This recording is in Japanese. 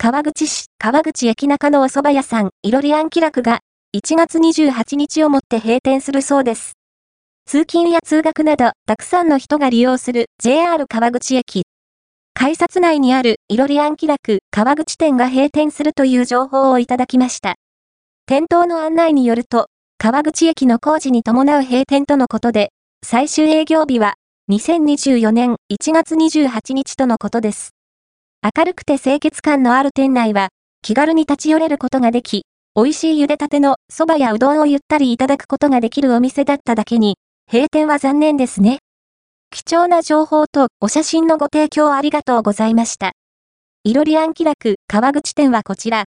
川口市、川口駅中のお蕎麦屋さん、いろりあん気楽が、1月28日をもって閉店するそうです。通勤や通学など、たくさんの人が利用する JR 川口駅。改札内にあるいろりあん気楽川口店が閉店するという情報をいただきました。店頭の案内によると、川口駅の工事に伴う閉店とのことで、最終営業日は2024年1月28日とのことです。明るくて清潔感のある店内は、気軽に立ち寄れることができ、美味しい茹でたての蕎麦やうどんをゆったりいただくことができるお店だっただけに、閉店は残念ですね。貴重な情報とお写真のご提供ありがとうございました。いろりあんきらく川口店はこちら。